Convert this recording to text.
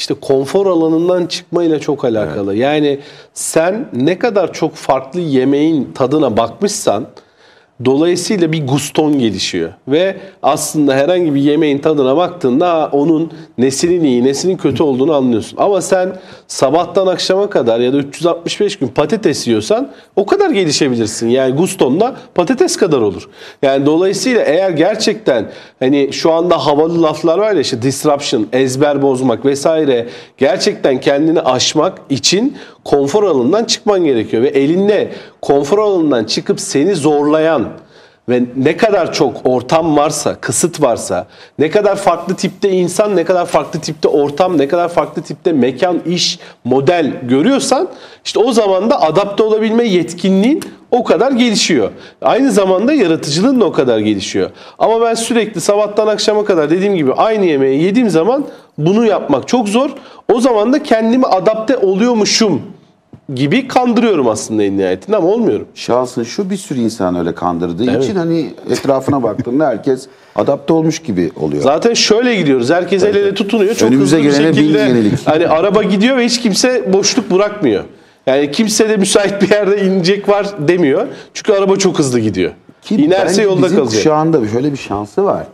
işte konfor alanından çıkmayla çok alakalı. Yani sen ne kadar çok farklı yemeğin tadına bakmışsan dolayısıyla bir guston gelişiyor. Ve aslında herhangi bir yemeğin tadına baktığında onun nesinin iyi, nesinin kötü olduğunu anlıyorsun. Ama sen sabahtan akşama kadar ya da 365 gün patates yiyorsan o kadar gelişebilirsin. Yani gustonda patates kadar olur. Yani dolayısıyla eğer gerçekten hani şu anda havalı laflar var ya işte disruption, ezber bozmak vesaire gerçekten kendini aşmak için konfor alanından çıkman gerekiyor ve elinde konfor alanından çıkıp seni zorlayan ve ne kadar çok ortam varsa, kısıt varsa, ne kadar farklı tipte insan, ne kadar farklı tipte ortam, ne kadar farklı tipte mekan, iş, model görüyorsan işte o zaman da adapte olabilme yetkinliğin o kadar gelişiyor. Aynı zamanda yaratıcılığın da o kadar gelişiyor. Ama ben sürekli sabahtan akşama kadar dediğim gibi aynı yemeği yediğim zaman bunu yapmak çok zor. O zaman da kendimi adapte oluyormuşum gibi kandırıyorum aslında en nihayetinde ama olmuyorum. Şahsın şu bir sürü insan öyle kandırdığı için hani etrafına baktığında herkes adapte olmuş gibi oluyor. Zaten şöyle gidiyoruz. Herkes el ele tutunuyor. Çok Önümüze hızlı bir şekilde yenilik. hani araba gidiyor ve hiç kimse boşluk bırakmıyor. Yani kimse de müsait bir yerde inecek var demiyor. Çünkü araba çok hızlı gidiyor. Ki İnerse yolda bizim kalacak. kuşağında şöyle bir şansı var.